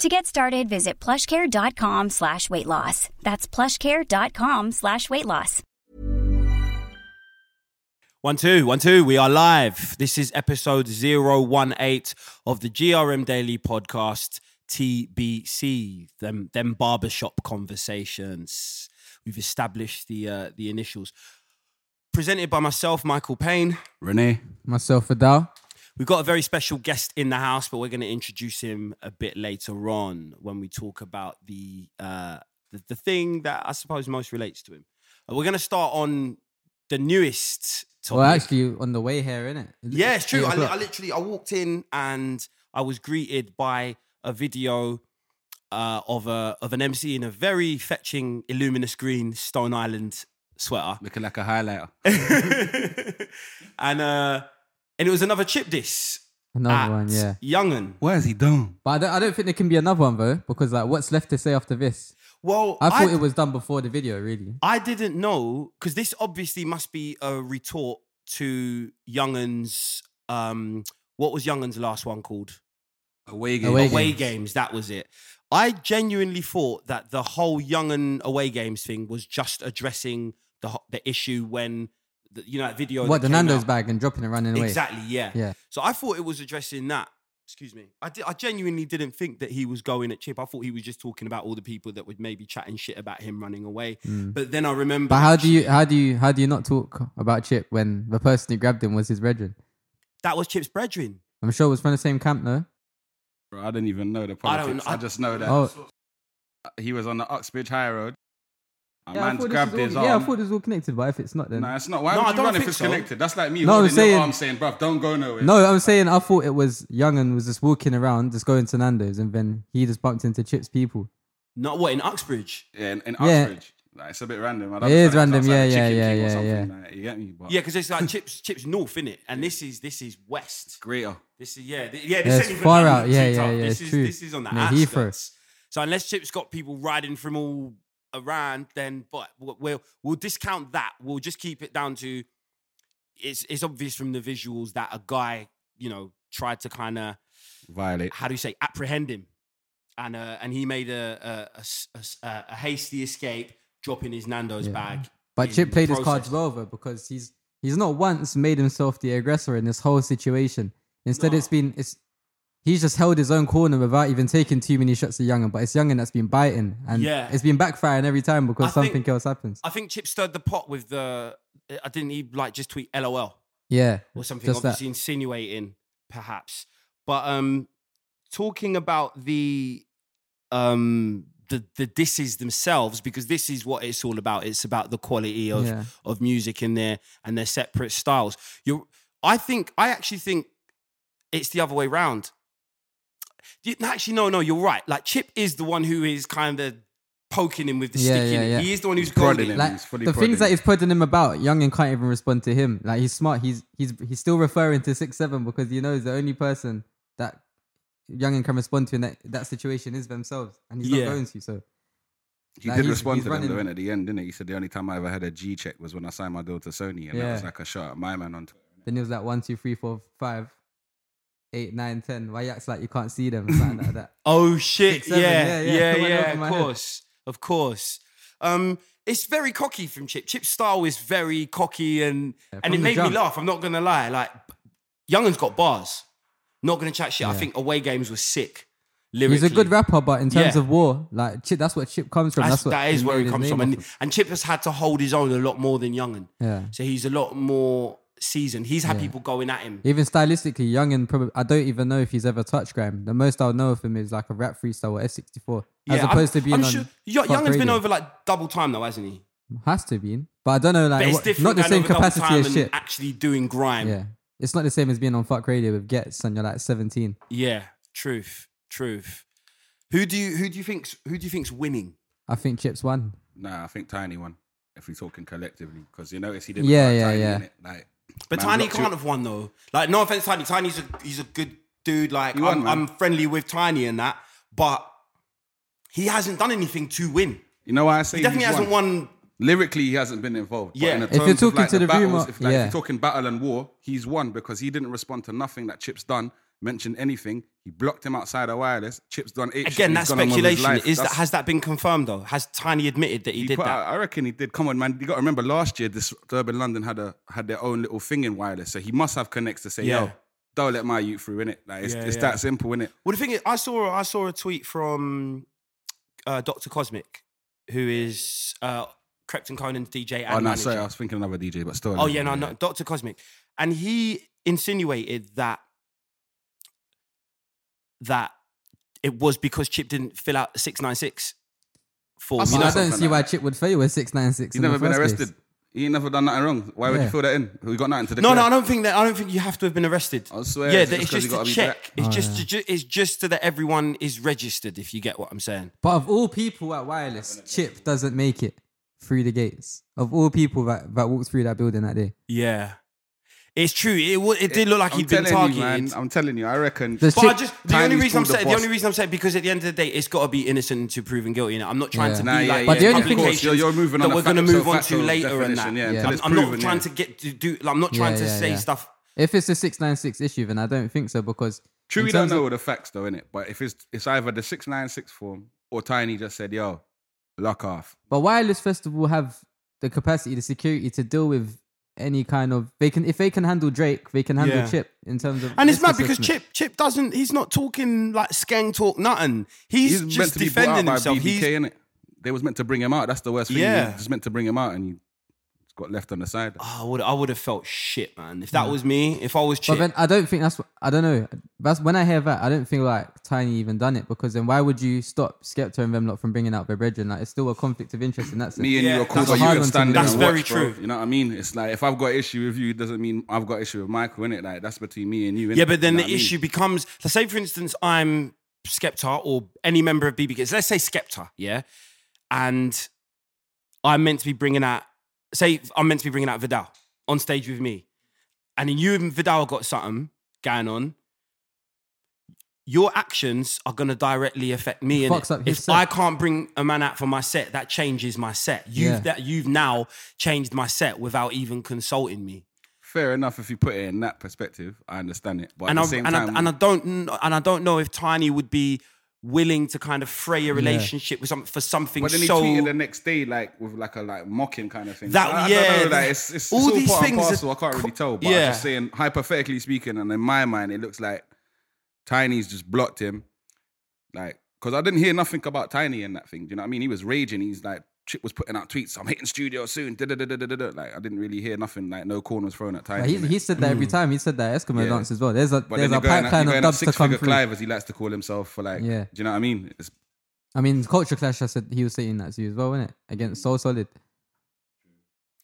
To get started, visit plushcare.com slash weight loss. That's plushcare.com slash weight loss. One, two, one, two. We are live. This is episode 018 of the GRM Daily Podcast, TBC, them, them barbershop conversations. We've established the uh, the initials. Presented by myself, Michael Payne. Renee. Myself, Adele. We've got a very special guest in the house, but we're going to introduce him a bit later on when we talk about the uh, the, the thing that I suppose most relates to him. Uh, we're going to start on the newest topic. Well, actually, on the way here, it? Yeah, it's true. I. I literally I walked in and I was greeted by a video uh, of a of an MC in a very fetching Illuminous green Stone Island sweater, Looking like a highlighter. and uh, and it was another chip diss. Another at one, yeah. Yungen. What has he done? But I don't, I don't think there can be another one, though, because, like, what's left to say after this? Well, I thought it was done before the video, really. I didn't know because this obviously must be a retort to Yungen's. Um, what was Yungen's last one called? Away game. Away away games. games. That was it. I genuinely thought that the whole Yungen away games thing was just addressing the the issue when the, you know that video. What, that the Nando's out. bag and dropping it running away? Exactly. Yeah. Yeah. So I thought it was addressing that. Excuse me. I, di- I genuinely didn't think that he was going at Chip. I thought he was just talking about all the people that would maybe chatting shit about him running away. But then I remember. Mm. But how do you, how do you, how do you not talk about Chip when the person who grabbed him was his brethren? That was Chip's brethren. I'm sure it was from the same camp, though. Bro, I didn't even know the I don't- politics. I, I- just know that Oh, he was on the Uxbridge High Road. A yeah, I man's thought this grabbed was his all, yeah, I thought this was all connected, but if it's not, then Nah, it's not. Why No, I you don't run if think it's so. connected? That's like me No, I'm holding saying- your arm saying, bruv, don't go nowhere. No, I'm saying I thought it was Yungen was just walking around, just going to Nando's, and then he just bumped into Chip's people. Not what in Uxbridge. Yeah, in, in Yeah. Uxbridge. Like, it's a bit random. I'd It is random, it's yeah, outside the yeah, chicken yeah, yeah, like, you get me? But Yeah, because it's like Chips Chips North, innit? And this is this is West. greater. This is yeah, th- yeah. Yeah, This it's ain't even far London, out. Yeah, too yeah, yeah, This it's is true. this is on the Near Heathrow. outskirts. So unless Chip's got people riding from all around, then but we'll we'll, discount that. We'll just keep it down to it's it's obvious from the visuals that a guy you know tried to kind of Violate. how do you say apprehend him, and uh, and he made a a hasty escape, dropping his Nando's Yeah. bag. But Chip played his cards well though, because he's he's not once made himself the aggressor in this whole situation. Instead, No. it's been it's he's just held his own corner without even taking too many shots at Yungen. But it's Yungen that's been biting, and Yeah. it's been backfiring every time because I think- something else happens. I think Chip stirred the pot with the. I didn't he like just tweet LOL. yeah, or something just that. obviously insinuating perhaps but um talking about the um the the disses themselves because this is what it's all about it's about the quality of Yeah. of music in there and their separate styles you i think i actually think it's the other way round You- actually no no you're right like chip is the one who is kind of poking him with the Yeah, stick yeah, it yeah. he is the one who's prodding him. him like he's fully the prodding things that he's putting him about, Yungen can't even respond to him. Like he's smart. He's he's he's still referring to six seven because he knows the only person that Yungen can respond to in that, that situation is themselves, and he's Yeah. not going to. So He Like, did he's- respond he's to them though, running- innit, at the end, didn't he? He said the only time I ever had a G check was when I signed my deal to Sony, and that was like a shot at my man on Twitter. then it was like one, two, three, four, five, eight, nine, ten. Why you acts like you can't see them? Something like that. Oh shit! Six, seven, yeah, yeah, yeah, yeah. yeah. Of my head. course, of course. Um, it's very cocky from Chip. Chip's style is very cocky, and Yeah, and it made jump. me laugh. I'm not gonna lie. Like, Yungen's got bars. Not gonna chat shit. I think away games were sick. Lyrically. He's a good rapper, but in terms Yeah. of war, like Chip, that's what Chip comes from. That's, That's, what that is where he comes from, and and Chip has had to hold his own a lot more than Yungen. Yeah. So he's a lot more seasoned. He's had Yeah. people going at him. Even stylistically, Yungen probably I don't even know if he's ever touched grime. The most I'll know of him is like a rap freestyle or F64, Yeah, as opposed I'm, to being I'm on. sure Yo- Fuck Yungens been over like double time though, hasn't he? Has to be, but I don't know like it's what- not the same capacity as and Chip. Actually doing grime. Yeah, it's not the same as being on Fuck Radio with Gets and you're like 17. Yeah, truth, truth. Who do you who do you think's who do you think's winning? I think Chip's won. Nah, I think Tinie won. If we're talking collectively, because you notice he didn't. Yeah, yeah, yeah. Like, But man Tinie can't you- have won though. Like no offense, Tinie. Tinie's a he's a good dude. Like He won, I'm, man. I'm friendly with Tinie and that, but he hasn't done anything to win. You know why I say He definitely he's hasn't won. Lyrically, he hasn't been involved. But Yeah. in the If you're of, talking like, to the battles, rumor- if, like, if yeah. you're talking battle and war, he's won because he didn't respond to nothing that Chip's done, mentioned anything. He blocked him outside of wireless. Chip's done eight. Again, that's gone on with his speculation. Is that has that been confirmed though? Has Tinie admitted that he, he did that? out- I reckon he did. Come on, man. You got to remember last year, this Urban London had a had their own little thing in wireless, so he must have connects to say, Yeah. "Yo, don't let my youth through in it." Like it's, Yeah, it's yeah. that simple, in it. Well, the thing is, I saw I saw a tweet from uh, Doctor Cosmic, who is uh, Krept and Konan's DJ and Oh no, manager. sorry, I was thinking another DJ, but still. Oh yeah, no, no, Doctor Cosmic, and he insinuated that that it was because Chip didn't fill out six nine six form. I I, mean, I don't like see why. Chip would fail with 696. He's never been first place. arrested. He ain't never done nothing wrong. Why would Yeah. you fill that in? We got nothing to No, declare. no, I don't think that. I don't think you have to have been arrested. I swear, Yeah, it's just it's 'cause just gotta check. It's Oh, just yeah. to ju- it's just so that everyone is registered. If you get what I'm saying. But of all people at Wireless, Chip doesn't make it through the gates. Of all people that, that walked through that building that day. Yeah, it's true. It wa- it did look like I'm he'd been telling you, man. I'm telling you, I reckon. Does But I just the only reason I'm called the saying the boss. only reason I'm saying because at the end of the day, it's got to be innocent until proven guilty. And I'm not trying Yeah. to Nah, be yeah, like But the yeah, only of thing- course, you're, you're moving that on a we're going to factual- move on to factual later and that. definition, Yeah, Yeah. until I'm, it's I'm proven, not trying yeah. to get to do. I'm not trying Yeah, to yeah, say yeah. stuff. If it's a 696 issue, then I don't think so because. True, in we don't terms know of- all the facts though, innit? But if it's it's either the six nine six form or Tinie just said, "Yo, lock off." But Wireless Festival have the capacity, the security to deal with any kind of. They can if they can handle Drake, they can handle Yeah. Chip in terms of. And it's risk mad because. Chip Chip doesn't. He's not talking like skeng talk nothing. He's, He's, just meant to be brought out defending by himself. BBK, He's innit? They was meant to bring him out. That's the worst thing. Yeah. He just meant to bring him out, and he got left on the side. Oh, I would I would have felt shit, man. If that was me, if I was But Chip, then I don't think that's. what- I don't know. That's when I hear that. I don't feel like Tinie even done it because then why would you stop Skepta and them lot from bringing out their brethren? Like it's still a conflict of interest in that sense. Me and Yeah, you are cool, that's but you hard can one to stand do. there That's very watch, bro. true. You know what I mean? It's like if I've got issue with you, it doesn't mean I've got issue with Michael, innit? Like that's between me and you. Innit? Yeah, but then You know the what I mean? issue becomes, let's say, for instance, I'm Skepta or any member of BBK. Let's say Skepta, yeah, and I'm meant to be bringing out, say, I'm meant to be bringing out Vidal on stage with me, and then you and Vidal got something going on. Your actions are gonna directly affect me, and Fucks up his if set. I can't bring a man out for my set, that changes my set. You've Yeah. that you've now changed my set without even consulting me. Fair enough if you put it in that perspective. I understand it, but and at I, the same and, time, I, and I don't kn- and I don't know if Tinie would be willing to kind of fray a relationship with some for something But then he so tweeted the next day, like with like a like mocking kind of thing. That- I, I yeah, don't know, like, it's, it's, all it's all these part things and are. I can't really tell, but yeah. I'm just saying, hypothetically speaking, and in my mind, it looks like Tinie's just blocked him, like because I didn't hear nothing about Tinie in that thing. Do you know what I mean? He was raging. He's like. Chip was putting out tweets. I'm hitting studio soon. Da, da, da, da, da, da. Like I didn't really hear nothing. Like no corn was thrown at Tinie. But he, he said that every time. He said that Eskimo Yeah. dance as well. There's a but there's a you're going, at, pipeline you're of dubs to six come figure through. Clive as he likes to call himself for like. Yeah. Do you know what I mean? It's, I mean, Culture Clash. I said he was saying that to you as well, wasn't it? Against So Solid.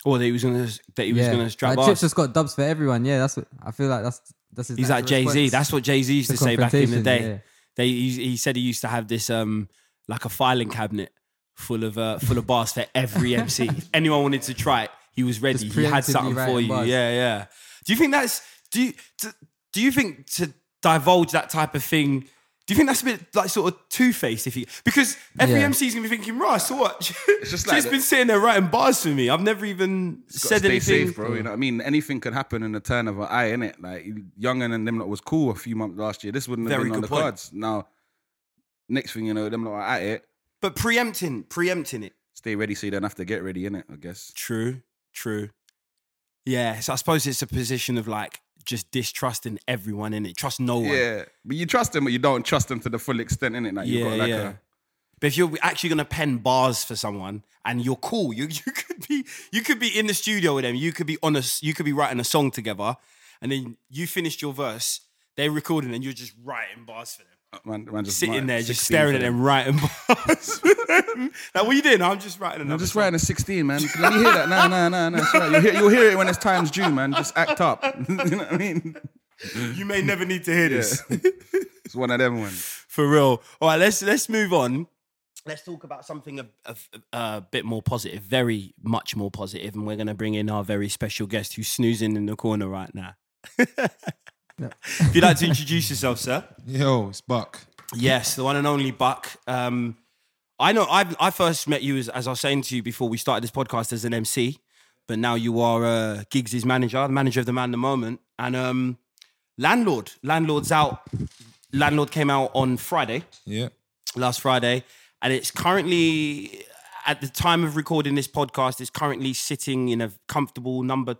or that he was gonna that he was yeah. gonna strap like, Chips just got dubs for everyone. Yeah, that's what I feel like. That's that's his He's like Jay Z. That's what Jay Z used to to say back in the day. yeah. They he, he said he used to have this um like a filing cabinet full of uh, full of bars for every MC. If anyone wanted to try it, he was ready. He had something for you. bars. Yeah, yeah. Do you think that's do you to, do you think to divulge that type of thing? Do you think that's a bit like sort of two faced? If you because every Yeah. MC is gonna be thinking, right, so what? It's just just like She's the- been sitting there writing bars for me. I've never even Just said stay anything. safe, bro. You know what I mean? Anything could happen in the turn of an eye, innit? Like Yungen and them lot was cool a few months last year. This wouldn't have Very been on the point. cards. Now, next thing you know, them lot are at it. But preempting, preempting it. Stay ready so you don't have to get ready, innit? I guess. True, true. Yeah, so I suppose it's a position of like just distrusting everyone in it. Trust no one. Yeah, but you trust them, but you don't trust them to the full extent, innit? Like you've Yeah, got like yeah. a But if you're actually gonna pen bars for someone and you're cool, you you could be you could be in the studio with them. You could be on a you could be writing a song together, and then you finished your verse. They're recording, and you're just writing bars for them. Man, man just Sitting there, just staring at them, writing bars. like, what are you doing? I'm just writing. I'm just song. writing a 16, man. Let me hear that. No, no, no, no. Right. You'll, hear, you'll hear it when it's time's due, man. Just act up. you know what I mean? You may never need to hear Yeah. this. It's one of them ones. For real. All right, let's let's move on. Let's talk about something a, a, uh, a bit more positive, very much more positive, and we're going to bring in our very special guest who's snoozing in the corner right now. If you'd like to introduce yourself, sir. Yo, it's Buck. Yes, the one and only Buck. Um, I know I I first met you as, as I was saying to you before we started this podcast as an MC, but now you are uh, Giggs' manager, the manager of the man the moment, and um, landlord. Landlord's out. Landlord came out on Friday Yeah. last Friday, and it's currently at the time of recording this podcast, it's currently sitting in a comfortable number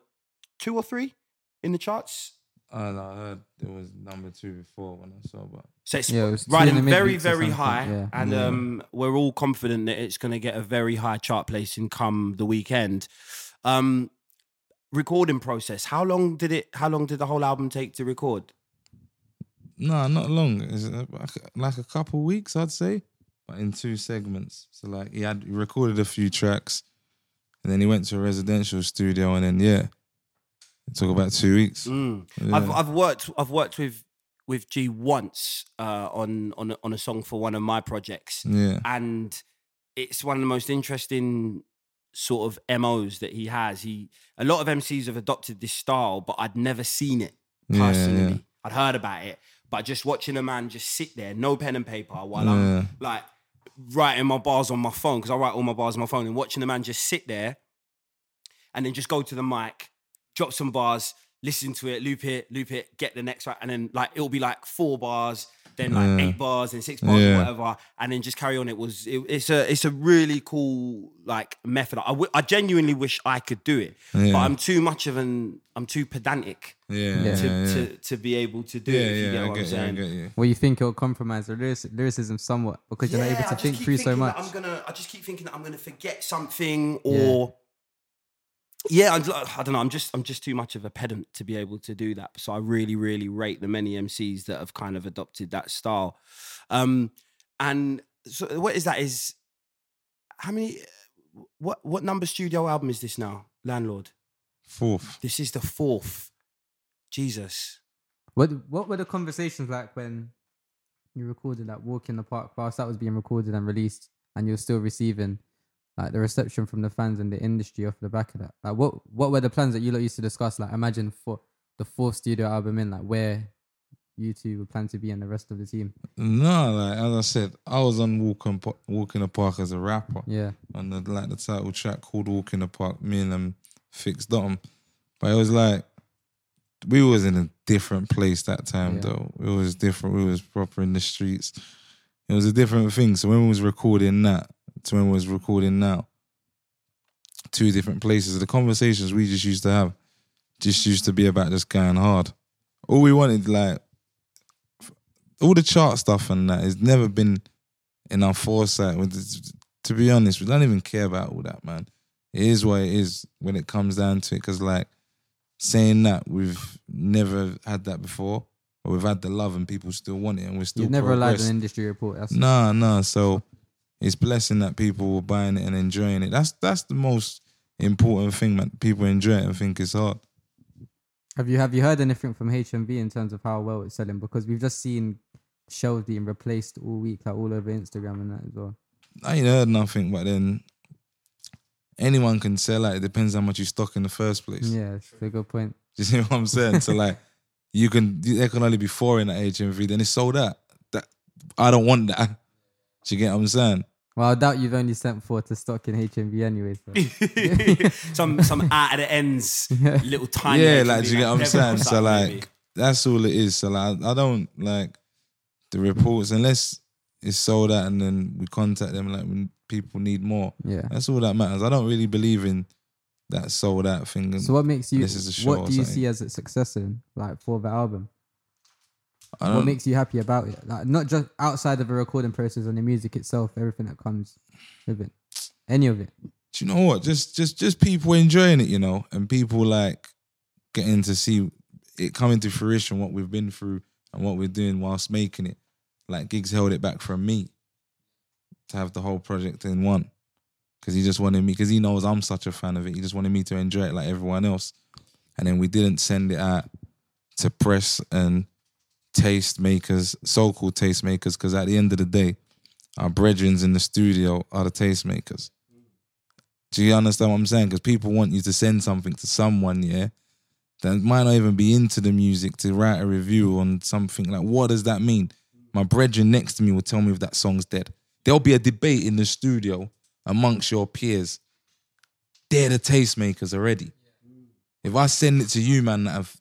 two or three in the charts. Uh, no, I heard it was number two before when I saw, but So it's Yeah, it was two in riding very, very high, yeah. and Yeah. um, we're all confident that it's going to get a very high chart placing come the weekend. Um, recording process. How long did it? How long did the whole album take to record? no, not long. It's like like a couple weeks, I'd say, but in two segments. So like he had he recorded a few tracks, and then he went to a residential studio, and then yeah, it took about two weeks. Mm. Yeah. I've I've worked I've worked with with G once uh, on on a- on a song for one of my projects, Yeah, and it's one of the most interesting sort of MOs that he has. He a lot of MCs have adopted this style, but I'd never seen it personally. yeah. I'd heard about it, but just watching a man just sit there, no pen and paper, while I'm like writing my bars on my phone because I write all my bars on my phone, and watching the man just sit there and then just go to the mic, drop some bars, listen to it, loop it, loop it, get the next right, and then like it'll be like four bars, then like Yeah. eight bars, and six bars, or Yeah. whatever, and then just carry on. It was it, it's a it's a really cool like method. I, w- I genuinely wish I could do it, but I'm too much of an I'm too pedantic yeah, Yeah. to, yeah, yeah. to to be able to do yeah, it. If you yeah, get I what get I'm you, I saying. get you. Well, you think it'll compromise the lyric- lyricism somewhat because you're not able to think through so much. I'm gonna. I just keep thinking that I'm gonna forget something, or yeah, I'm, I don't know. I'm just I'm just too much of a pedant to be able to do that. So I really, really rate the many MCs that have kind of adopted that style. Um, and so what is that? Is how many? What what number studio album is this now? Landlord. Fourth. This is the fourth. Jesus. What What were the conversations like when you recorded that Walk in the Park whilst that was being recorded and released, and you're still receiving like the reception from the fans and the industry off the back of that? Like, what What were the plans that you lot used to discuss? Like, imagine for the fourth studio album in, like where you two would plan to be and the rest of the team. No, like as I said, I was on Walk in, Walk in the Park as a rapper. Yeah, on the like the title track called Walk in the Park, me and them fixed them. But it was like we was in a different place that time Yeah. though. It was different. We was proper in the streets. It was a different thing. So when we was recording that to when we was recording now, two different places. The conversations we just used to have just used to be about just going hard. All we wanted, like all the chart stuff and that, has never been in our foresight. To be honest, we don't even care about all that, man. It is what it is when it comes down to it. Because, like, saying that we've never had that before, but we've had the love and people still want it, and we're still you've never allowed an industry report. That's Nah, nah. So it's blessing that people were buying it and enjoying it. That's that's the most important thing, man. People enjoy it and think it's hard. Have you have you heard anything from HMV in terms of how well it's selling? Because we've just seen shelves being replaced all week, like all over Instagram and that as well. I ain't heard nothing, but then anyone can sell out. It depends how much you stock in the first place. Yeah, it's a good point. Do you see what I'm saying? so like, you can there can only be four in that HMV. Then it's sold out. That I don't want that. Do you get what I'm saying? Well, I doubt you've only sent four to stock in HMV anyway. So. some some out of the ends, little tiny. yeah, HMV, like do you get what I'm saying? So like, maybe. that's all it is. So like, I don't like the reports unless it's sold out, and then we contact them like when people need more. yeah. That's all that matters. I don't really believe in that sold out thing. So what makes you? this is a show what do you see as a success in like for the album? What makes you happy about it? Like not just outside of the recording process and the music itself, everything that comes with it, any of it. do you know what? Just just just people enjoying it, you know, and people like getting to see it coming to fruition, what we've been through and what we're doing whilst making it. Like Giggs held it back from me to have the whole project in one. Cause he just wanted me, because he knows I'm such a fan of it. He just wanted me to enjoy it like everyone else. And then we didn't send it out to press and taste makers, so-called taste makers, because at the end of the day, our brethrens in the studio are the taste makers. Do you understand what I'm saying? Because people want you to send something to someone, yeah, that might not even be into the music to write a review on something. Like, what does that mean? My brethren next to me will tell me if that song's dead. There'll be a debate in the studio amongst your peers. They're the tastemakers already. If I send it to you, man, that have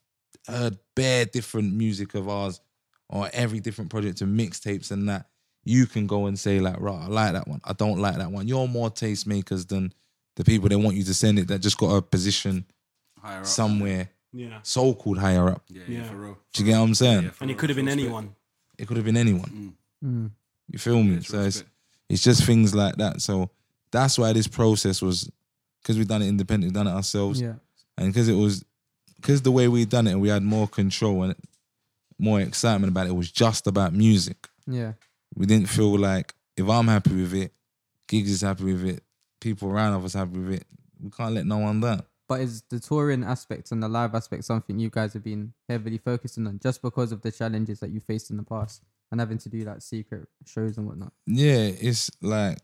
heard bare different music of ours or every different project and mixtapes and that, you can go and say, like, right, I like that one. I don't like that one. You're more tastemakers than the people that want you to send it that just got a position Higher up. somewhere Yeah. so called higher up. Yeah, yeah, Yeah. for real. Do you get what I'm saying? Yeah, for And it could have been Respect. anyone. It could have been anyone. Mm. You feel me? Yeah, it's so it's respect. it's just things like that. So that's why this process was because we've done it independently, done it ourselves, Yeah, and because it was because the way we done it, and we had more control and more excitement about it. It was just about music. yeah, We didn't feel like if I'm happy with it, Giggs is happy with it, people around us happy with it. We can't let no one down. But is the touring aspect and the live aspect something you guys have been heavily focusing on just because of the challenges that you faced in the past and having to do like secret shows and whatnot? yeah, it's like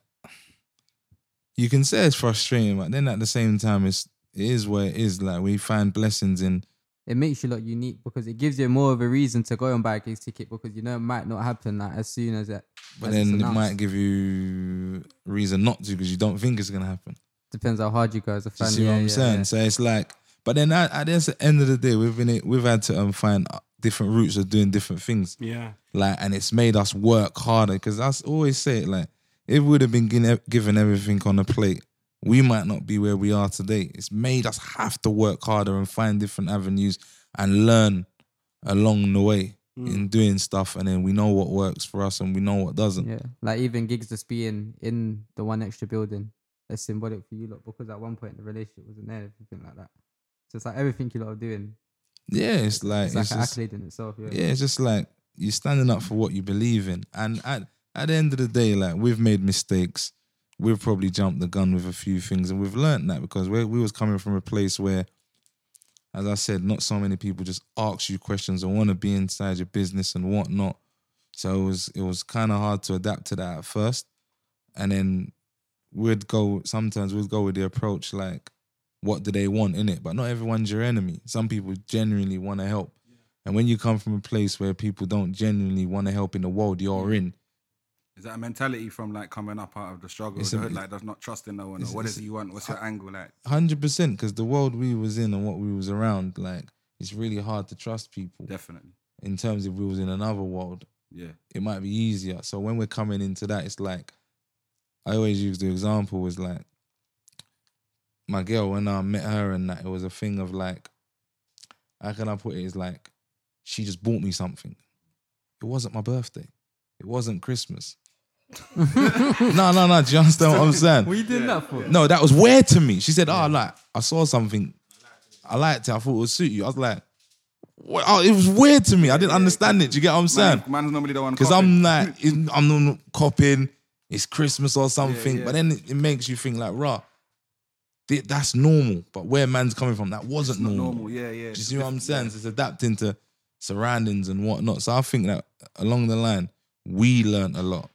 you can say it's frustrating, but then at the same time, it's it is where it is. Like we find blessings in It makes you look unique because it gives you more of a reason to go and buy a Giggs ticket because you know it might not happen like as soon as it. but as then it might give you reason not to because you don't think it's gonna happen. depends how hard you go as a Do you see yeah, what I'm yeah, saying? yeah. So it's like, but then at, at the end of the day, we've been we've had to um, find different routes of doing different things. Yeah. Like, and it's made us work harder because I always say it like, if we would have been given, given everything on a plate, we might not be where we are today. It's made us have to work harder and find different avenues and learn along the way hmm. in doing stuff. And then we know what works for us and we know what doesn't. Yeah, like even Giggs just being in the one extra building, that's symbolic for you lot because at one point the relationship wasn't there, everything like that. So it's like everything you lot are doing, Yeah, it's like, it's like it's an just- accolade in itself. Yeah, yeah, it's just like you're standing up for what you believe in. And at at the end of the day, like we've made mistakes. We've probably jumped the gun with a few things, and we've learned that because we we was coming from a place where, as I said, not so many people just ask you questions and want to be inside your business and whatnot. So it was it was kind of hard to adapt to that at first, and then we'd go. Sometimes we'd go with the approach like, what do they want in it? But not everyone's your enemy. Some people genuinely want to help. And when you come from a place where people don't genuinely want to help in the world you're in, Is that a mentality from like coming up out of the struggle, It's the a- hood, like does not trusting no one, or what it you want? What's your angle like? hundred percent, because the world we was in and what we was around, like it's really hard to trust people. Definitely, In terms of we was in another world, yeah. it might be easier. So when we're coming into that, it's like I always use the example was like my girl when I met her and that it was a thing of like how can I put it? It's like she just bought me something. It wasn't my birthday. It wasn't Christmas. No, no, no. Do you understand what I'm saying? what are you doing that for? No, that was weird to me. She said, "Oh, like I saw something, I liked it. I thought it would suit you." I was like, what? Oh, "It was weird to me. I didn't understand it." Do you get what I'm saying? Man, man's normally the one Because I'm like, it- I'm not copying. It's Christmas or something, yeah. but then it, it makes you think like, "Rah, th- that's normal." But where man's coming from, that wasn't It's not normal. normal. Yeah, yeah. Do you see what I'm saying? yeah. It's adapting to surroundings and whatnot. So I think that along the line, we learned a lot.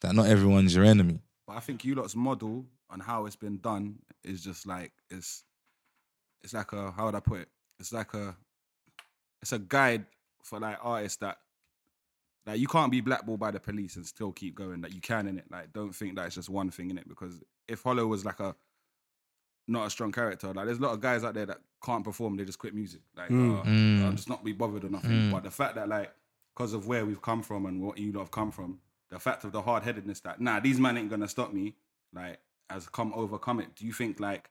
That not everyone's your enemy. But I think you lot's model on how it's been done is just like it's it's like a how would I put it? It's like a it's a guide for like artists that like you can't be blackballed by the police and still keep going. That you can in it. Like don't think that it's just one thing in it because if Hollow was like a not a strong character, like there's a lot of guys out there that can't perform, they just quit music. Like Mm. uh, Mm. I'll just not be bothered or nothing. Mm. But the fact that like because of where we've come from and what you lot have come from, the fact of the hard headedness that nah, these men ain't gonna stop me, like has come overcome it. Do you think like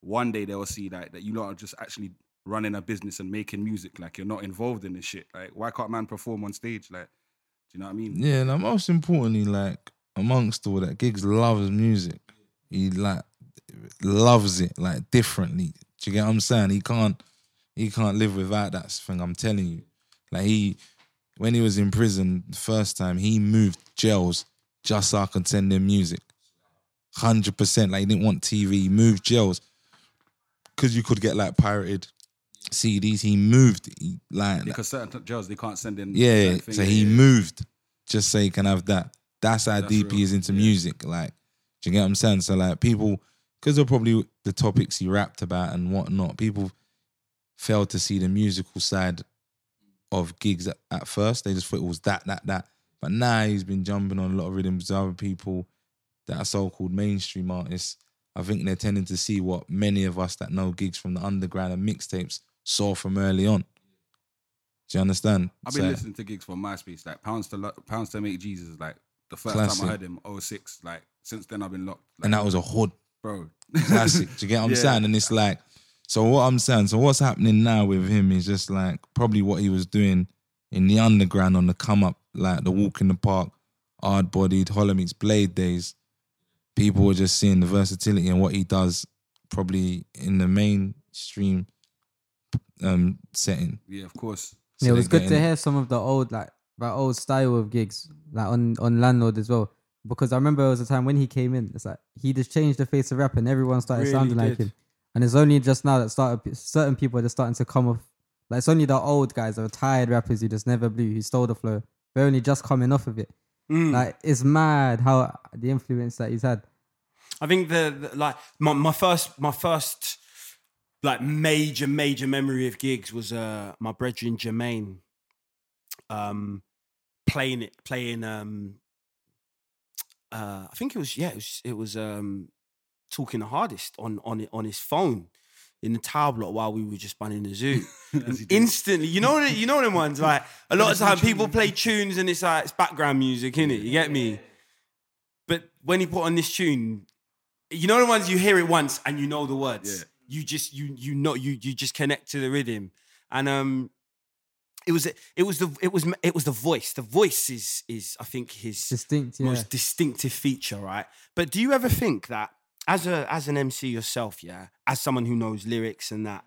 one day they will see like that you lot are just actually running a business and making music. Like you're not involved in this shit. Like why can't man perform on stage? Like, do you know what I mean? Yeah, and most importantly, like amongst all that, Giggs loves music. He like loves it like differently. Do you get what I'm saying? He can't he can't live without that thing. I'm telling you. Like he when he was in prison the first time, he moved jails just so I could send him music. Hundred percent. Like he didn't want TV. He moved jails because you could get like pirated CDs. He moved he, like Because certain jails they can't send in. yeah, so he Yeah, moved just so he can have that. That's how That's deep he is into Yeah. music. Like, do you get what I'm saying? So like people, because of probably the topics he rapped about and whatnot, people failed to see the musical side of Giggs at, at first. They just thought it was that, that, that. But now he's been jumping on a lot of rhythms other people that are so-called mainstream artists. I think they're tending to see what many of us that know Giggs from the underground and mixtapes saw from early on. Do you understand? I've been So- listening to Giggs from MySpace, like pounds to Lo- pounds to make Jesus. Like the first Classic. time I heard him, 06. Like since then I've been locked. Like, and that was a hood bro. classic. Do you get what I'm Yeah. saying? And it's like, so what I'm saying, so what's happening now with him is just like probably what he was doing in the underground on the come up, like the walk in the park, hard bodied, Hollow Meets Blade days. People were just seeing the versatility and what he does probably in the mainstream um setting. yeah, of course. So yeah, it was good to getting- hear some of the old like that old style of Giggs like on on landlord as well. Because I remember there was a time when he came in, it's like he just changed the face of rap and everyone started Really sounding like him. And it's only just now that started certain people are just starting to come off. Like it's only the old guys, the tired rappers who just never blew, who stole the flow. They're only just coming off of it. Mm. Like it's mad how the influence that he's had. I think the, the like my, my first my first like major major memory of Giggs was uh my brethren Jermaine um playing it playing um uh I think it was yeah it was it was um talking the hardest on on on his phone in the tower block while we were just bunning the zoo. As he did. Instantly, you know, you know them ones. Like a lot of time, people play tunes and it's like it's background music, innit? You get me? But when he put on this tune, you know the ones you hear it once and you know the words. Yeah. You just you you know you you just connect to the rhythm, and um, it was it was the it was it was the voice. The voice is is I think his Distinct, yeah. most distinctive feature, right? But do you ever think that as a as an MC yourself, yeah, as someone who knows lyrics and that,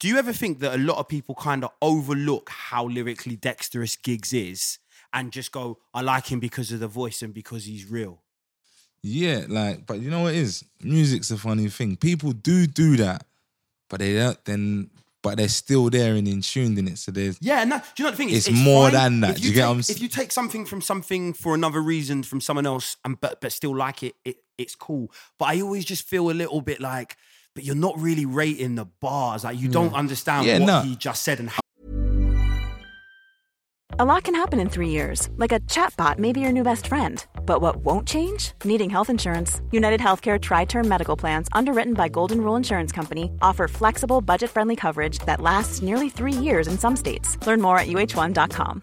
do you ever think that a lot of people kind of overlook how lyrically dexterous Giggs is and just go, I like him because of the voice and because he's real? Yeah, like, but you know what it is? Music's a funny thing. People do do that, but they don't then, but they're still there and in tuned in it. So there's, Yeah, and that, do you know the thing is? It's more fine than that. Do you, you get take, what I'm s- if you take something from something for another reason from someone else and but but still like it, it it's cool. But I always just feel a little bit like, but you're not really rating the bars. Like you don't understand Yeah, what no. he just said and how A lot can happen in three years, like a chatbot may be your new best friend. But what won't change? Needing health insurance. UnitedHealthcare TriTerm Medical Plans, underwritten by Golden Rule Insurance Company, offer flexible, budget friendly coverage that lasts nearly three years in some states. Learn more at uh1.com.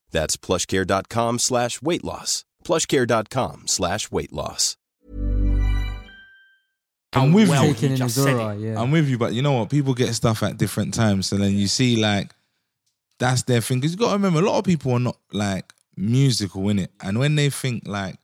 That's plushcare.com slash weight loss. plushcare.com slash weight loss. I'm with well you. he just said aura, yeah. I'm with you, but you know what? People get stuff at different times. So then you see, like, that's their thing. Because you got to remember, a lot of people are not like musical in it. And when they think like,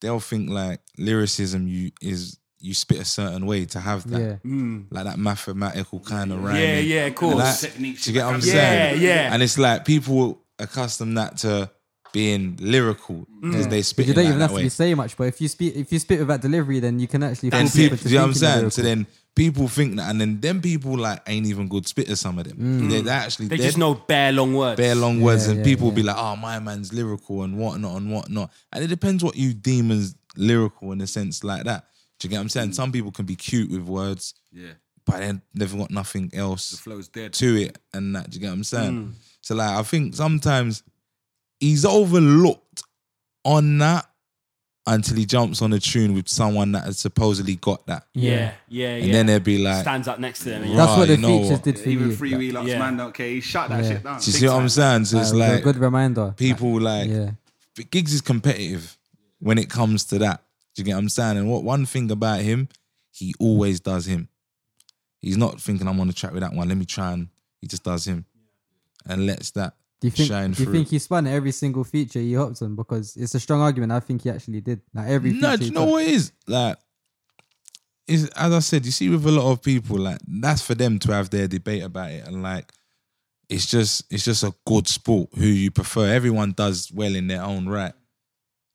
they'll think like lyricism you is you spit a certain way to have that, Yeah. Mm. like that mathematical kind of rhyming. Yeah, yeah, of course. that- Techniques do you get what I'm Yeah, saying? Yeah, yeah. And it's like people accustom that to being lyrical because mm. they spit But you don't even that have to way. be saying much, but if you speak if you spit with that delivery, then you can actually then people, people you know what I'm think you're saying? So then people think that, and then them people like ain't even good spitters. Some of them, mm. they, they actually They just know bare long words. bare long words, Yeah, and yeah, people will be like, "Oh, my man's lyrical and whatnot and whatnot." And it depends what you deem as lyrical in a sense like that. Do you get what I'm saying? Mm. Some people can be cute with words, Yeah, but then they've got nothing the else flow's dead. to it, and that. Do you get what I'm saying? Mm. So like, I think sometimes he's overlooked on that until he jumps on a tune with someone that has supposedly got that, Yeah, yeah, yeah. and then they'll be like, stands up next to them. and Right. That's what the you know features what? did for Even you. Free Wheel Ups, Yeah. man, don't. He shut that Yeah. shit down. Do you see what I'm saying? So it's Uh, like good reminder. people like yeah, but Giggs is competitive when it comes to that. Do you get what I'm saying? And what one thing about him, he always does him. He's not thinking I'm on the track with that one. Let me try and he just does him and lets that do you think shine do you through. think he spun every single feature he hopped on? Because it's a strong argument. I think he actually did. Like every no, feature do you know what it is? Like, is as I said, you see with a lot of people, like that's for them to have their debate about it, and like it's just it's just a good sport who you prefer. Everyone does well in their own right,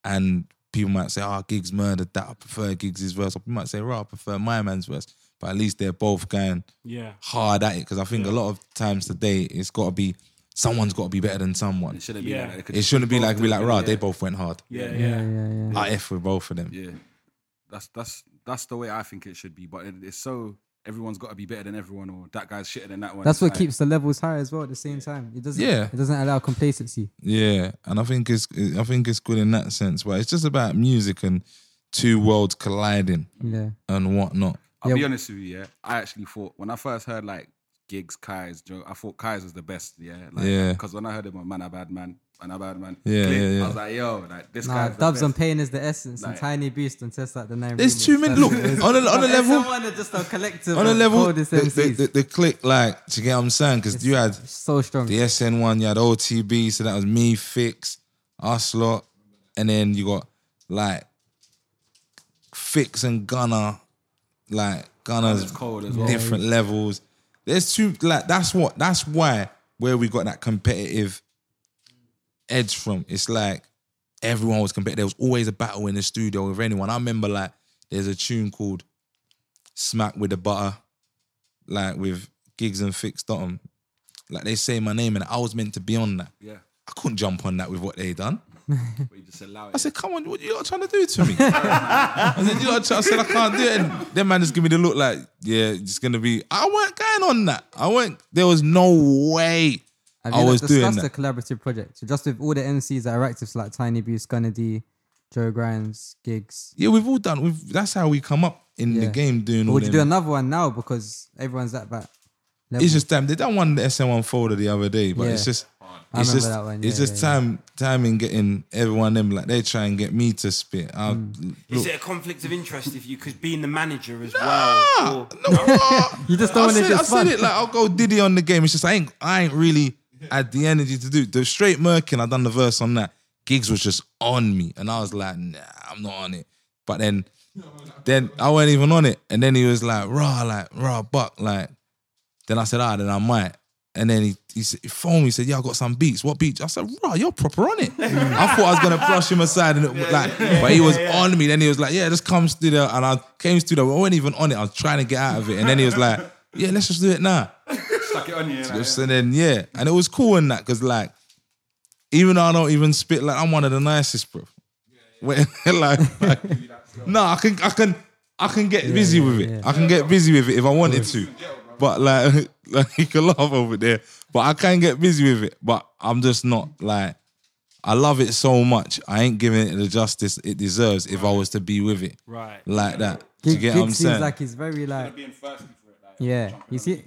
and people might say, ah, "Oh, Giggs murdered that. I prefer Giggs' verse." Or people might say, "Right, I prefer my man's verse." But at least they're both going Yeah. hard at it because I think a lot of times today it's got to be someone's got to be better than someone. It shouldn't be Yeah. like that. could It shouldn't be like do be like, right, yeah. they both went hard. Yeah, Yeah, yeah. yeah, yeah. I f with both of them. Yeah, that's that's that's the way I think it should be. But it, it's so everyone's got to be better than everyone, or that guy's shitter than that one. That's what like- keeps the levels high as well. At the same time, it doesn't. Yeah. it doesn't allow complacency. Yeah, and I think it's I think it's good in that sense. But it's just about music and two worlds colliding Yeah, and whatnot. I'll Yeah. be honest with you, yeah. I actually thought when I first heard like Giggs, Kyze, Joe, I thought Kyze was the best, yeah. Like, Yeah. Because when I heard him on Man a Bad Man, Man a Bad Man, Yeah, clip, yeah, yeah. I was like, yo, like this nah, guy's the Dubs best. and Pain is the essence, and Tiny Boost and Test like the nine. There's remix. two men. Look what it is. on a, on a level. Someone are just a collective On a level, the, the, the, the click, like, to get what I'm saying, because you had so strong. the SN one, you had OTB, so that was me, Fix, us lot, and then you got like Fix and Gunna, like Gunna's Gunna's cold as well. different levels. There's two, like that's what that's why where we got that competitive edge from. It's like everyone was competitive. There was always a battle in the studio with anyone. I remember like there's a tune called Smack with the Butter, like with Giggs and Fix Dot'M. Like they say my name and I was meant to be on that. Yeah, I couldn't jump on that with what they done. but just allow it. I said, come on, what are you lot trying to do to me? I said, you lot try-" I said, I can't do it. And them man just give me the look like, yeah, it's gonna be. I weren't going on that. I weren't. There was no way Have I you was not doing discussed that. a collaborative project? So just with all the MCs that are active, so like Tiny Boost, Gunna Dee, Joe Grind, Giggs. Yeah, we've all done. We've, that's how we come up in the Yeah. game doing But all would you do another one now because everyone's at that level? It's just damn. They done one the SN1 folder the other day, but Yeah. it's just. I It's just, that one, it's yeah, just yeah, yeah. time, time in getting everyone them like they try and get me to spit. I'll, Mm. Is it a conflict of interest if you could being the manager as Ah, well? Or, no. You just don't I wanna said, do I it said it like I'll go Diddy on the game. It's just I ain't I ain't really had the energy to do the straight Merkin. I done the verse on that. Giggs was just on me, and I was like, nah, I'm not on it. But then, then I wasn't even on it, and then he was like, raw, like raw, buck, like. Then I said, ah, then I might. And then he he, said, he phoned me, he said, yeah, I got some beats. What beats? I said, raw, you're proper on it. I thought I was gonna brush him aside, and it, was like, but he was on me. Then he was like, yeah, just come studio, and I came studio. I wasn't even on it. I was trying to get out of it, and then he was like, yeah, let's just do it now. Stuck it on you. Like, Just- and then yeah, and it was cool in that because like, even though I don't even spit, like I'm one of the nicest, bro. When- like, like, no, I can, I can, I can get busy with it. I can get busy with it if I wanted to. But like, like you can laugh over there, but I can get busy with it. But I'm just not like. I love it so much. I ain't giving it the justice it deserves if I was to be with it right. like that. Do you Gig, get Gig what I'm seems saying? like he's very like being thirsty for it. Like, yeah. You see,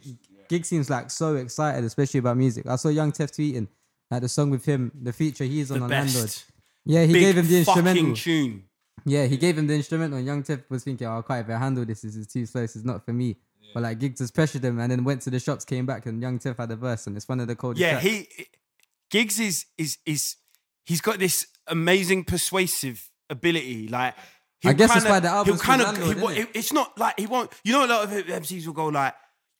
Gig seems like so excited, especially about music. I saw Young Tef tweeting like the song with him, the feature he's on The on Landlord. best. Yeah, he Big gave him the fucking instrumental. tune. Yeah, he gave him the instrumental, and Young Tef was thinking, "Oh, I can't even handle this. This is too slow. This is not for me." But like Giggs just pressured him, and then went to the shops, came back, and Young Tiff had a verse, and it's one of the coldest. Yeah, tracks. he Giggs is is is he's got this amazing persuasive ability. Like I guess that's kinda- why the album's he'll kind of. He, won't- it's not like he won't. You know, a lot of MCs will go like,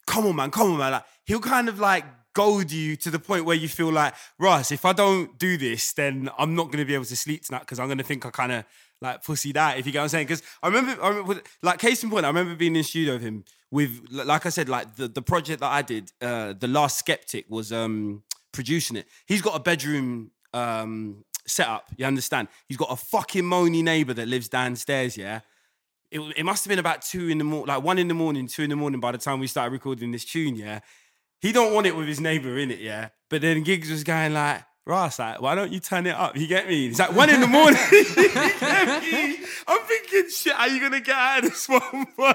"Come on, man, come on, man." Like he'll kind of like goad you to the point where you feel like, Russ, if I don't do this, then I'm not gonna be able to sleep tonight because I'm gonna think I kind of like pussy that. If you get what I'm saying? Because I remember, I remember, like case in point, I remember being in studio with him with, like I said, like the the project that I did, uh, the last skeptic was um producing it. He's got a bedroom um setup. You understand? He's got a fucking moany neighbor that lives downstairs. Yeah. It, it must have been about two in the morning, like one in the morning, two in the morning by the time we started recording this tune, yeah. He don't want it with his neighbor in it, yeah. But then Giggs was going like, Ross, like, why don't you turn it up? You get me? It's like one in the morning. I'm thinking, shit, how are you gonna get out of this one, boy?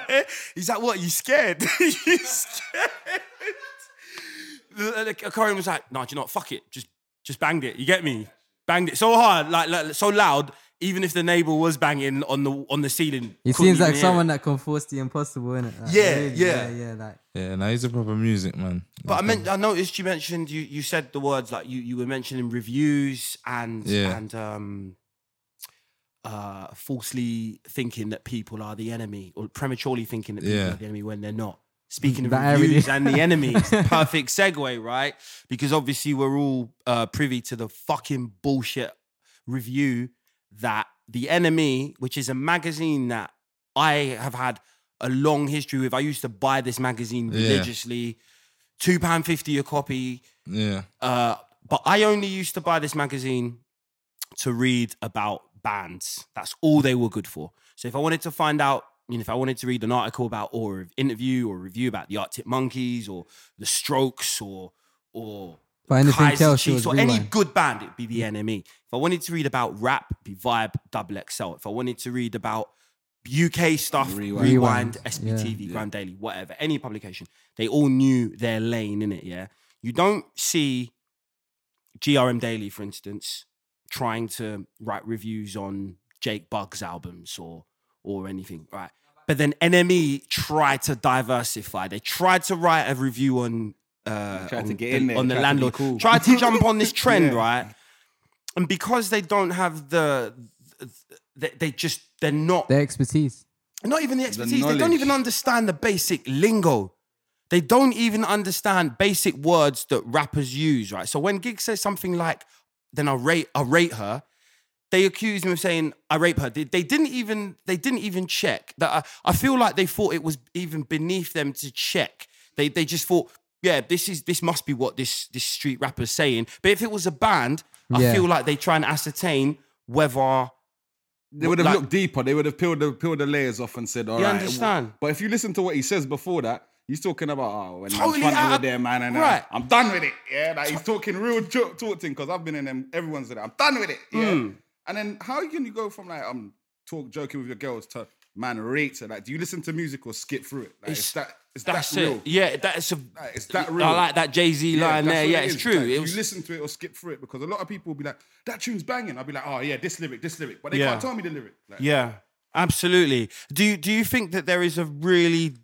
He's like, what? You scared? you scared? The- the- Karim was like, no, do you know? Fuck it. Just just banged it. You get me? Banged it so hard, like, like so loud, even if the neighbor was banging on the on the ceiling. He seems like someone it. that can force the impossible, innit? Like, Yeah, really, yeah. yeah, yeah. Like Yeah, now he's a proper music man. But I meant I noticed you mentioned you you said the words like you you were mentioning reviews and Yeah. and um uh falsely thinking that people are the enemy or prematurely thinking that people Yeah. are the enemy when they're not. Speaking of That I really- reviews and the NME, perfect segue, right? Because obviously we're all uh, privy to the fucking bullshit review that the NME, which is a magazine that I have had a long history with. I used to buy this magazine Yeah. religiously, two pound fifty a copy. yeah, Uh, but I only used to buy this magazine to read about bands. That's all they were good for. So if I wanted to find out, you know, if I wanted to read an article about or an interview or a review about the Arctic Monkeys or the Strokes or or But anything Kaiser else, it Chiefs was or any good band, it'd be the NME. If I wanted to read about rap, it'd be Vibe, Double XL. If I wanted to read about UK stuff, Rewind. Rewind, Rewind, SBTV, GRM Daily, whatever, any publication, they all knew their lane in it. Yeah, you don't see GRM Daily, for instance, trying to write reviews on Jake Bugg's albums or or anything, right? But then NME tried to diversify. They tried to write a review on uh, Tried to on get the, in there, on the tried to landlord. cool. Tried to jump on this trend, Yeah. right? And because they don't have the, they, they just they're not their expertise. not even the expertise. they don't even understand the basic lingo. They don't even understand basic words that rappers use, right? So when Giggs says something like, then I rate, I rate her, they accuse him of saying, I rape her. They, they didn't even, they didn't even check. That I, I feel like they thought it was even beneath them to check. They they just thought, yeah, this is this must be what this this street rapper's saying. But if it was a band, I Yeah. feel like they try and ascertain whether They would have Like- looked deeper. They would have peeled the peeled the layers off and said, "All You right." understand? But if you listen to what he says before that, he's talking about oh, when Totally I'm out fronting of- with them, man, and uh, right. I'm done with it. Yeah, like he's talking real talk, talk thing because I've been in them. Everyone's in it. I'm done with it. Yeah. Mm. And then how can you go from like I'm talk joking with your girls to man rates it? Like, do you listen to music or skip through it? Like, it's, that. It's That's that real. it. Yeah, that's a. It's that real. I like that Jay Z line there. Yeah, it it's is. true. Like, it you listen to it or skip through it because a lot of people will be like, "That tune's banging." I'll be like, "Oh yeah, this lyric, this lyric," but they Yeah. can't tell me the lyric. Like, yeah, absolutely. Do you do you think that there is a really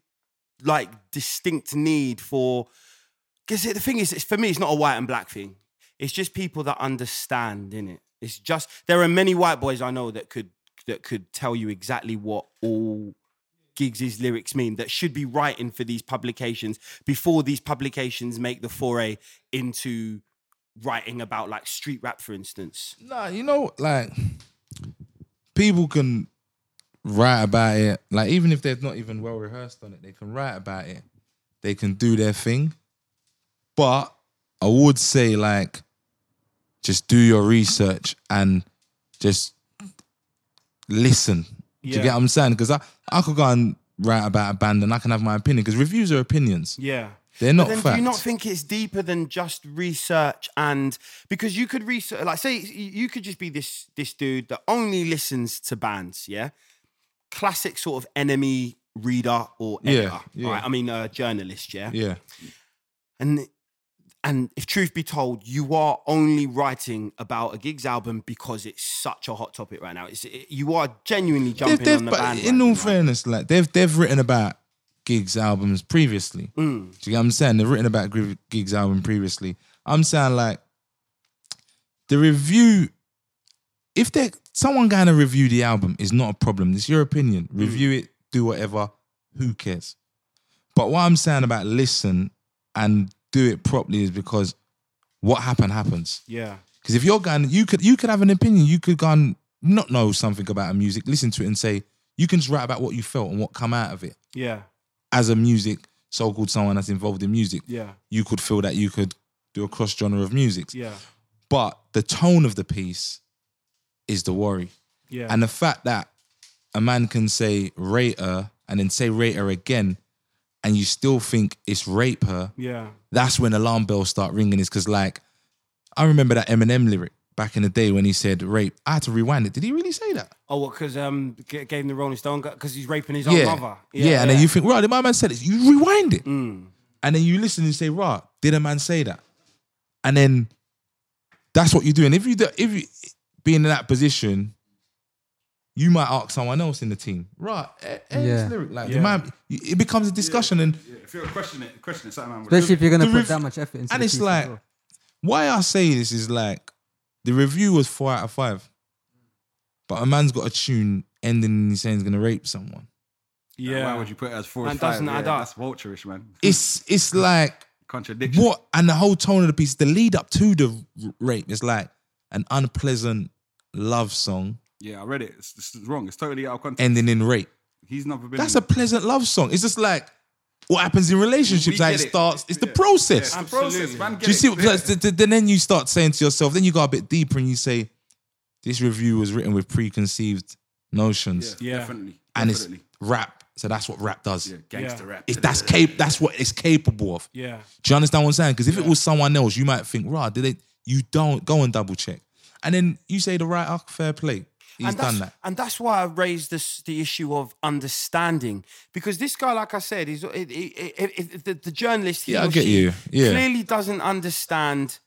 like distinct need for? Because the thing is, it's, for me, it's not a white and black thing. It's just people that understand in it. It's just there are many white boys I know that could that could tell you exactly what all Giggs' lyrics mean that should be writing for these publications before these publications make the foray into writing about like street rap, for instance. Nah, you know, like people can write about it. Like even if they're not even well rehearsed on it, they can write about it. They can do their thing. But I would say like just do your research and just listen. Do you get what I'm saying? Because I, I could go and write about a band and I can have my opinion because reviews are opinions. Yeah. They're not but then facts. do you not think it's deeper than just research and because you could research like say you could just be this this dude that only listens to bands, yeah? Classic sort of NME reader or editor. yeah. Right? I mean uh, journalist, yeah? yeah. And and if truth be told, you are only writing about a Giggs album because it's such a hot topic right now. It's it, you are genuinely They've- jumping they've- on the but band. in all fairness, like they've they've written about Giggs albums previously. Mm. Do you get what I'm saying? They've written about Giggs album previously. I'm saying like the review, if they someone going to review the album is not a problem. It's your opinion. Mm. Review it, do whatever. Who cares? But what I'm saying about listen and do it properly is because what happened happens. Yeah. Because if you're going, you could you could have an opinion. You could go and not know something about a music, listen to it and say you can just write about what you felt and what come out of it Yeah. as a music so-called someone that's involved in music. Yeah. You could feel that you could do a cross genre of music, Yeah. but the tone of the piece is the worry. Yeah. And the fact that a man can say rate her and then say rate her again, and you still think it's rape her, yeah. That's when alarm bells start ringing. Is because like I remember that Eminem lyric back in the day when he said rape. I had to rewind it. Did he really say that? Oh, what? Because um, g- gave him the Rolling Stone because he's raping his own yeah. mother. yeah, and then you think, right, did my man said it. You rewind it, Mm. and then you listen and say, right, did a man say that? And then that's what you do. And if you do, if you being in that position, you might ask someone else in the team, right? eh, eh, this Yeah. lyric, like Yeah. the man, it becomes a discussion, and Yeah, if you're questioning it, question it, something man. would- Especially if you're gonna the put rev- that much effort into and the it's piece as like well. why I say this is like the review was four out of five, but a man's got a tune ending and he's saying he's gonna rape someone. Yeah. Why would you put it as four And as doesn't Yeah, add up. That's vulturish, man. It's it's like Contradiction. what and the whole tone of the piece, the lead up to the r- rape is like an unpleasant love song Yeah, I read it. It's, it's wrong. It's totally out of context. ending in rape. He's never been. That's a pleasant love song. It's just like what happens in relationships. We How get it it. starts. It's the Yeah. process. Yeah, it's the process, Absolutely. man. Do Get you see? it. what- Yeah. th- th- th- Then you start saying to yourself. Then you go a bit deeper and you say, "This review was written with preconceived notions, Yeah, Yeah. definitely. and it's definitely. rap. So that's what rap does. yeah, gangster Yeah. rap. If that's cap, that's what it's capable of. Yeah. Do you understand what I'm saying? Because if it was someone else, you might think, "Right, did they?" You don't go and double check, and then you say the right, oh, fair play. He's and done that's, that. And that's why I raised this the issue of understanding because this guy, like I said, is it, it, it, it- the, the journalist. he Yeah, I or get you. Yeah. clearly doesn't understand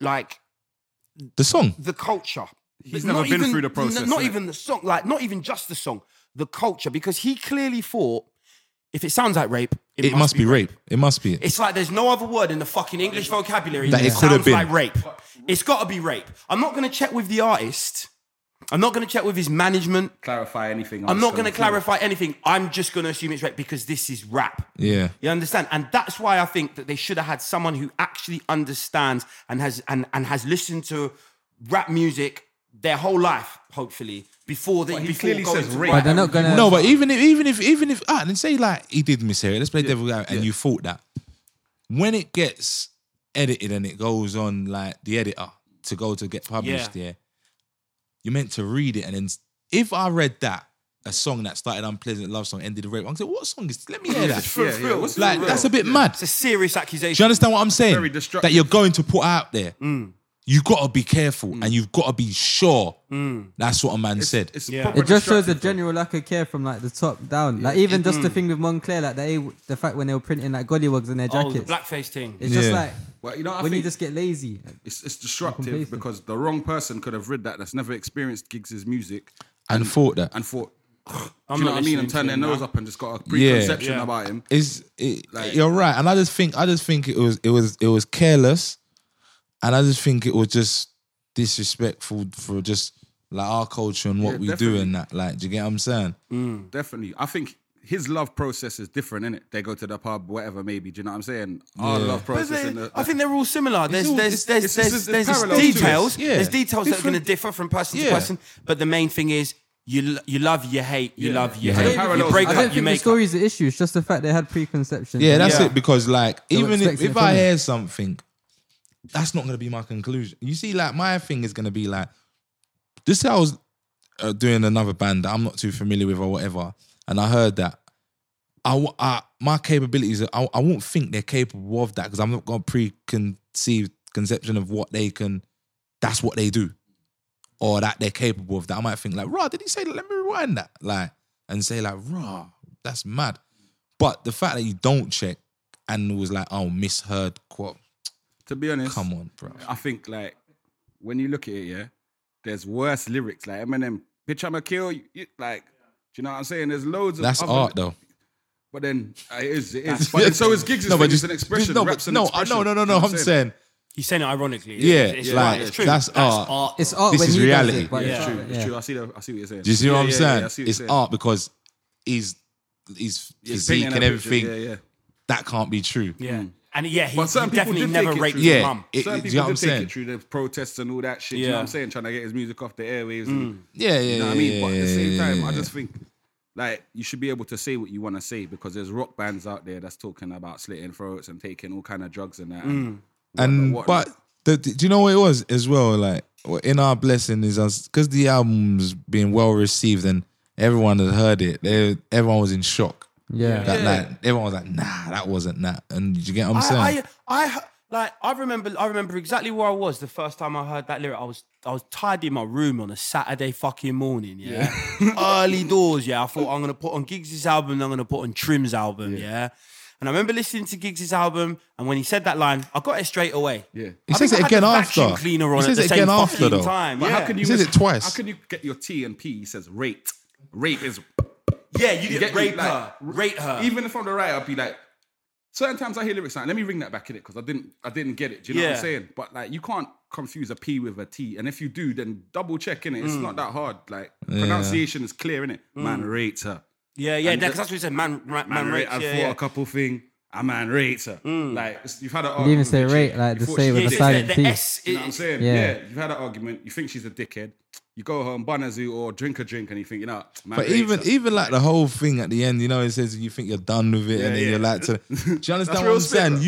like The song. the culture. He's But never been even- through the process, n- Not innit? even the song, like not even just the song, the culture, because he clearly thought if it sounds like rape, it, It must be rape. It must be. It's like there's no other word in the fucking English vocabulary That that, it sounds been. like rape. It's got to be rape. I'm not going to check with the artist. I'm not going to check with his management. clarify anything. I'm not going to feel it. clarify anything. I'm just going to assume it's rape because this is rap. Yeah. You understand? And that's why I think that they should have had someone who actually understands and has and, and has listened to rap music their whole life, hopefully, before they But he clearly going says to rape. But they're not gonna- No, but even if even if even if ah, then say like he did mishear it. Let's play devil out, and you thought that when it gets edited and it goes on like the editor to go to get published, yeah, you're meant to read it, and then if I read that a song that started unpleasant love song ended the rape, I'm saying what song is? this? Let me hear that. Yeah, yeah. Like that's a bit mad. It's a serious accusation. Do you understand what I'm saying? Very destructive. that you're going to put out there. Mm. You got to be careful, and mm. you've got to be sure. Mm. That's what a man said. It's Yeah. proper It just shows a destructive, general lack of care from like the top down. Like even just the mm. thing with Moncler, like they the fact when they were printing like gollywogs in their Oh, the jackets. blackface thing. it's just Yeah. like Well, you know, I when you think just get lazy. it's, it's destructive complacent. because the wrong person could have read that that's never experienced Giggs' music and thought that. and thought, I'm do you not know what I mean? listening And to turned their him nose now. up and just got a preconception Yeah. about him. Is it, Like- you're right, and I just think I just think it was it was it was careless, and I just think it was just disrespectful for just like our culture and what Yeah, we do and that. Like, do you get what I'm saying? Mm, definitely. I think his love process is different, innit? They go to the pub, whatever, maybe. Do you know what I'm saying? Our Yeah. love process. they- in the, I think they're all similar. There's all- there's it's- there's it's- there's, it's- there's, it's parallel to it. details. Yeah. There's details that are going to differ from person to person. But the main thing is you you love, you hate, you love, you hate. The You break I up, don't you think the make up. story is the issue. It's just the fact they had preconceptions. Yeah, that's Yeah. it. Because like, They even if, if I hear something, that's not going to be my conclusion. You see, like my thing is going to be like, this. I was uh, doing another band that I'm not too familiar with or whatever, and I heard that. I, my capabilities. I, I won't think they're capable of that because I'm not got preconceived conception of what they can. That's what they do, or that they're capable of that. I might think like, "Raw, did he say? Let me rewind that." Like and say like, "Raw, that's mad." But the fact that you don't check and was like, "Oh, misheard quote." To be honest, Come on, bro. I think like when you look at it, yeah, there's worse lyrics like Eminem, "Bitch, I'ma kill you." you- Like, do you know what I'm saying? There's loads of That's other- art though. But then uh, it is, it is. But then so is Giggs. No, No, but just an expression. No, Rap's but, an no, expression. no, no, no, You no. know I'm what saying He's saying it ironically. Yeah, it's, it's like. It's true. that's art. It's art This when is he does reality. it, but Yeah, it's it's true. It's yeah. true. I see. The, I see what you're saying. Do you see what I'm yeah, saying? yeah, I what it's saying. art because he's his He's physique and everything. Yeah, yeah. That can't be true. Yeah, and yeah, he, But he definitely did never take it raped through. his Yeah. mum. It- Certain it- do you people know what I'm did take saying? it through the protests and all that shit. You know what Yeah. I'm saying? Trying to get his music off the airwaves. And, mm. Yeah, yeah, you know what I yeah, mean? But at the yeah, same yeah, time, yeah, I yeah. just think like you should be able to say what you want to say because there's rock bands out there that's talking about slitting throats and taking all kind of drugs and that. And, mm. and whatnot, but the, do you know what it was as well? Like in our blessing is us because the album's been well received and everyone had heard it. They, everyone was in shock. Yeah. That like everyone was like, nah, that wasn't that. And you get what I'm saying? I, I, I, like, I remember, I remember exactly where I was the first time I heard that lyric. I was, I was tidying my room on a Saturday fucking morning. Yeah, early doors. Yeah, I thought I'm gonna put on Giggs' album. and I'm gonna put on Trim's album. Yeah. And I remember listening to Giggs' album, and when he said that line, I got it straight away. Yeah. He I says it again after. vacuum Cleaner on He at says the it same again after, fucking though. time. But yeah. how can you He says miss- it twice. How can you get your T and P? He says raped. Rape is yeah, you, You get get me? rape Like, her, rate her. even from the right, I'd be like, certain times I hear lyrics like, let me ring that back in it because I didn't, I didn't get it. Do you know what I'm saying? But like, you can't confuse a P with a T, and if you do, then double check in it. It's Mm. not that hard. Like pronunciation is clear in it. Man rates her. yeah, yeah, and because that's what you said. Man, man, Man, man rate. rates. I Yeah, thought yeah. a couple thing. A man rates her. Mm. Like you've had an argument. You'd argument. even say with rate, like You the thought say with a the, silent T. You know what I'm saying? Yeah. Yeah. you've had an argument. You think she's a dickhead. You go home, bun a zoo, or drink a drink, and you know but even even like the whole thing at the end you know it says you think, you know, man But rates even her. even like the whole thing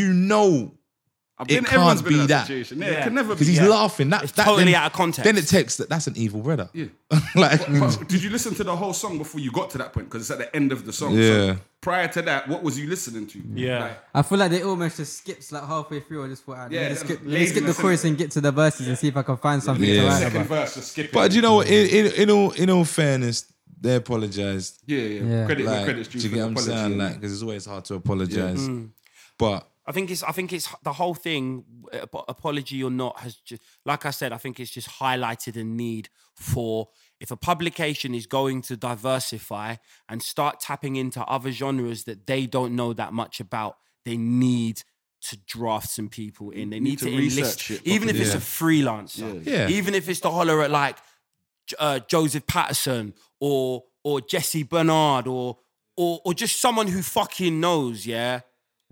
I've it been, everyone's can't been in be that, that. situation. Yeah, Yeah. it can never be. because he's yeah. laughing. That, It's that totally then, out of context. Then it takes that that's an evil brother. Yeah. like But did you listen to the whole song before you got to that point? Because it's at the end of the song. Yeah. So prior to that, what was you listening to? Yeah. Like, I feel like they almost just skips like halfway through. I just thought, Yeah, yeah, let me skip, let me laziness, skip the chorus and get to the verses and see if I can find something Yeah. to write second about. verse, just skip it. But you know what? In, in, in all in all fairness, they apologized. yeah, yeah. Yeah. Credit where Like, credit's do you get what I'm saying? Like, because it's always hard to apologize. Mm. But I think it's I think it's the whole thing, apology or not, has just like I said, I think it's just highlighted a need for if a publication is going to diversify and start tapping into other genres that they don't know that much about, they need to draft some people in. They need, to to, enlist, it even if properly. it's a freelancer, Yeah. even if it's to holler at like uh, Joseph Patterson or or Jesse Bernard or or or just someone who fucking knows, yeah,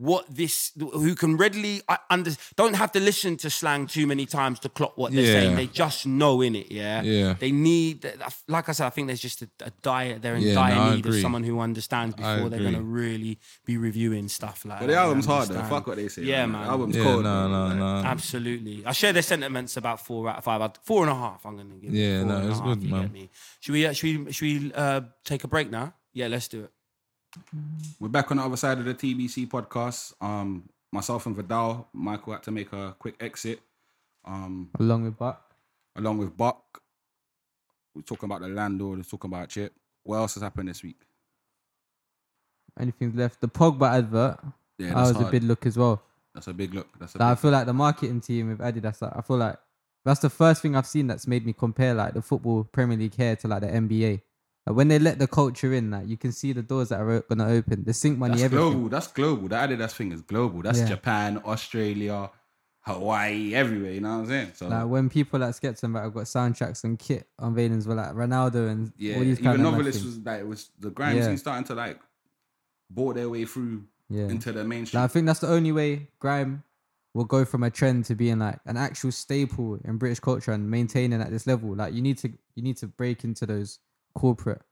what this who can readily under don't have to listen to slang too many times to clock what they're saying. They just know in it, yeah. Yeah. They need, like I said, I think there's just a, a diet. They're in Yeah, dire no, need of someone who understands before they're gonna really be reviewing stuff like. But the album's hard though. Fuck what they say. Yeah, The man. album's yeah, cold. no, no, no. Absolutely. I share their sentiments about four out of five. Four and a half, I'm going to give. Yeah, Four no, and it's half, good, man. Should we, uh, should we, should we uh, take a break now? Yeah, let's do it. We're back on the other side of the TBC podcast. Um, myself and Vidal, Michael had to make a quick exit. Um, Along with Buck. along with Buck. We're talking about the landlord. We're talking about Chip. What else has happened this week? Anything left? The Pogba advert. Yeah, that was a big look as well. That's a big look. That's a Like, I big, feel like the marketing team with Adidas. Like, I feel like that's the first thing I've seen that's made me compare like the football Premier League here to like the NBA. When they let the culture in, like you can see the doors that are gonna open. The sync money, that's everything. global. That's global. The Adidas thing is global. That's Yeah. Japan, Australia, Hawaii, everywhere. You know what I'm saying? So Like when people like Sketzenberg have got soundtracks and kit unveilings with like Ronaldo and yeah, all these even kind of novelists was like it was the grime Yeah. scene starting to like bore their way through Yeah. into the mainstream. Like, I think that's the only way grime will go from a trend to being like an actual staple in British culture and maintaining at this level. Like you need to you need to break into those corporate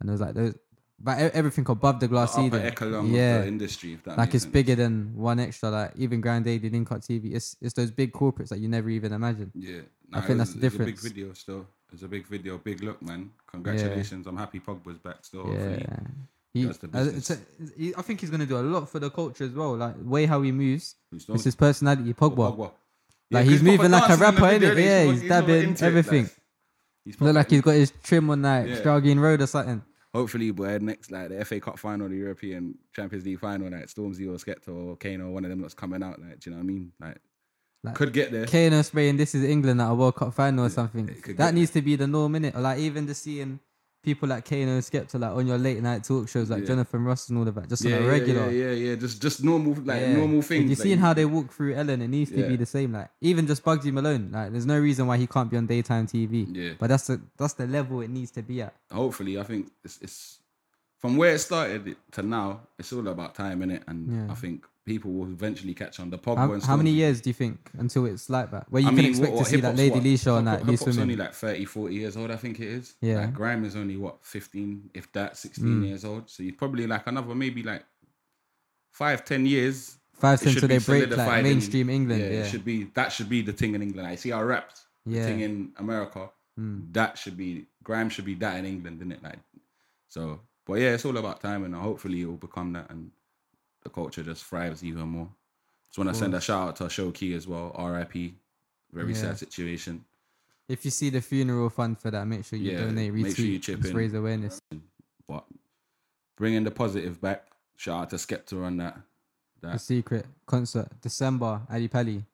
and there's like those but everything above the the glass upper ceiling. Yeah. of the industry. Like it's sense. bigger than one extra, like even GRM Daily, Link Up TV. It's it's those big corporates that you never even imagine. Yeah, I think it that's the it was difference. big video still. It's a big video, big look, man. Congratulations. I'm happy Pogba's back still. Yeah. He, uh, he- I think he's gonna do a lot for the culture as well. Like way how he moves, it's his personality. Pogba, Pogba. like Yeah, he's 'cause proper moving like a in the rapper, innit? he's Yeah, not- he's dabbing it, everything. like, he's Look like he's got his trim on like Yeah. Road or something. Hopefully, boy, next like the FA Cup final, the European Champions League final, like Stormzy or Skepta or Kano or one of them that's coming out. Like, do you know what I mean? Like, Like, could get there. Kano spraying this is England at a World Cup final or something. That needs to be the norm, innit? Or like even just seeing people like Kano Skepta like on your late night talk shows like Yeah. Jonathan Ross and all of that, just yeah, on a regular. Yeah, yeah, yeah. Just just normal like Yeah. normal things. You like, seen how they walk through Ellen? It needs to be the same. Like even just Bugsy Malone. Like there's no reason why he can't be on daytime TV. Yeah. But that's the that's the level it needs to be at. hopefully, I think it's, it's from where it started to now. It's all about time in it, and. I think people will eventually catch on. The Pogba How, and how many years do you think until it's like that? Where you I can mean, expect what- to see hip-hop's Lady? Leisha and Hip-hop- hip-hop's only like 30, 40 years old, I think it is. Yeah. Like Grime is only what, 15, if that, 16 Mm. years old. So you probably like another maybe like five, 10 years. Five, it 10 should till they break, like, solidified in- mainstream England, it yeah. should be that should be the thing in England. I see how rapped the Yeah. thing in America. Mm. That should be Grime should be that in England, isn't it? Like so. But yeah, it's all about time, and hopefully it will become that, and the culture just thrives even more. Just want to send a shout out to Showkey as well. R.I.P. Very Yeah. sad situation. If you see the funeral fund for that, make sure you Yeah, donate, retweet, make sure you chip raise awareness. But bringing the positive back. Shout out to Skepta on that. The That secret concert, December, Ali Pali.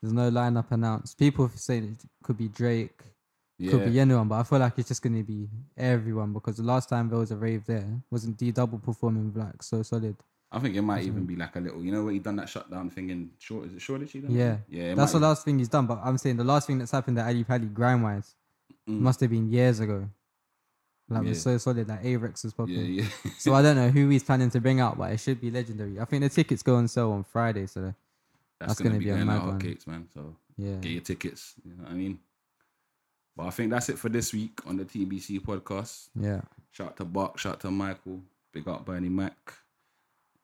There's no lineup announced. People say it could be Drake, could be yeah. anyone, but I feel like it's just gonna be everyone because the last time there was a rave there, wasn't D double performing like So Solid. I think it might even be like a little. You know where he done that shutdown thing in short. Is it Shoreditch? he done? Yeah, yeah. That's the last thing he's done. But I'm saying the last thing that's happened at Ali Pali, grind wise, Mm. must have been years ago. Like it was Yeah. So Solid, like Avrex was popping. Yeah, yeah. so I don't know who he's planning to bring out, but it should be legendary. I think the tickets go on sale on Friday, so That's, That's gonna, gonna be, be a mad one. man. So yeah. get your tickets. You know what I mean? But I think that's it for this week on the TBC podcast. Yeah. Shout out to Buck, shout out to Michael, big up Bernie Mac.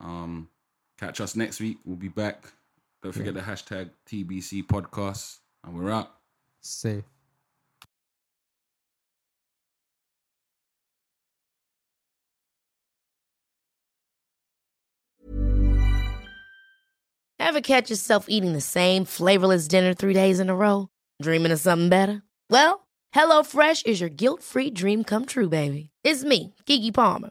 Um, catch us next week. We'll be back. Don't forget the hashtag TBC podcast, and we're out. Safe. Ever catch yourself eating the same flavorless dinner three days in a row? Dreaming of something better? Well, HelloFresh is your guilt-free dream come true, baby. It's me, Keke Palmer.